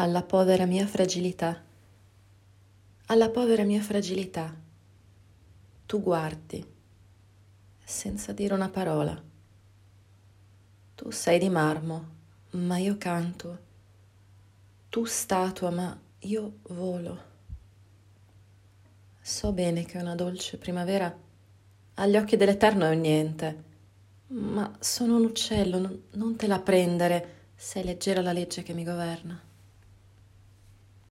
alla povera mia fragilità, alla povera mia fragilità. Tu guardi, senza dire una parola. Tu sei di marmo, ma io canto. Tu statua, ma io volo. So bene che una dolce primavera agli occhi dell'Eterno è un niente, ma sono un uccello, non, non te la prendere, sei leggera la legge che mi governa.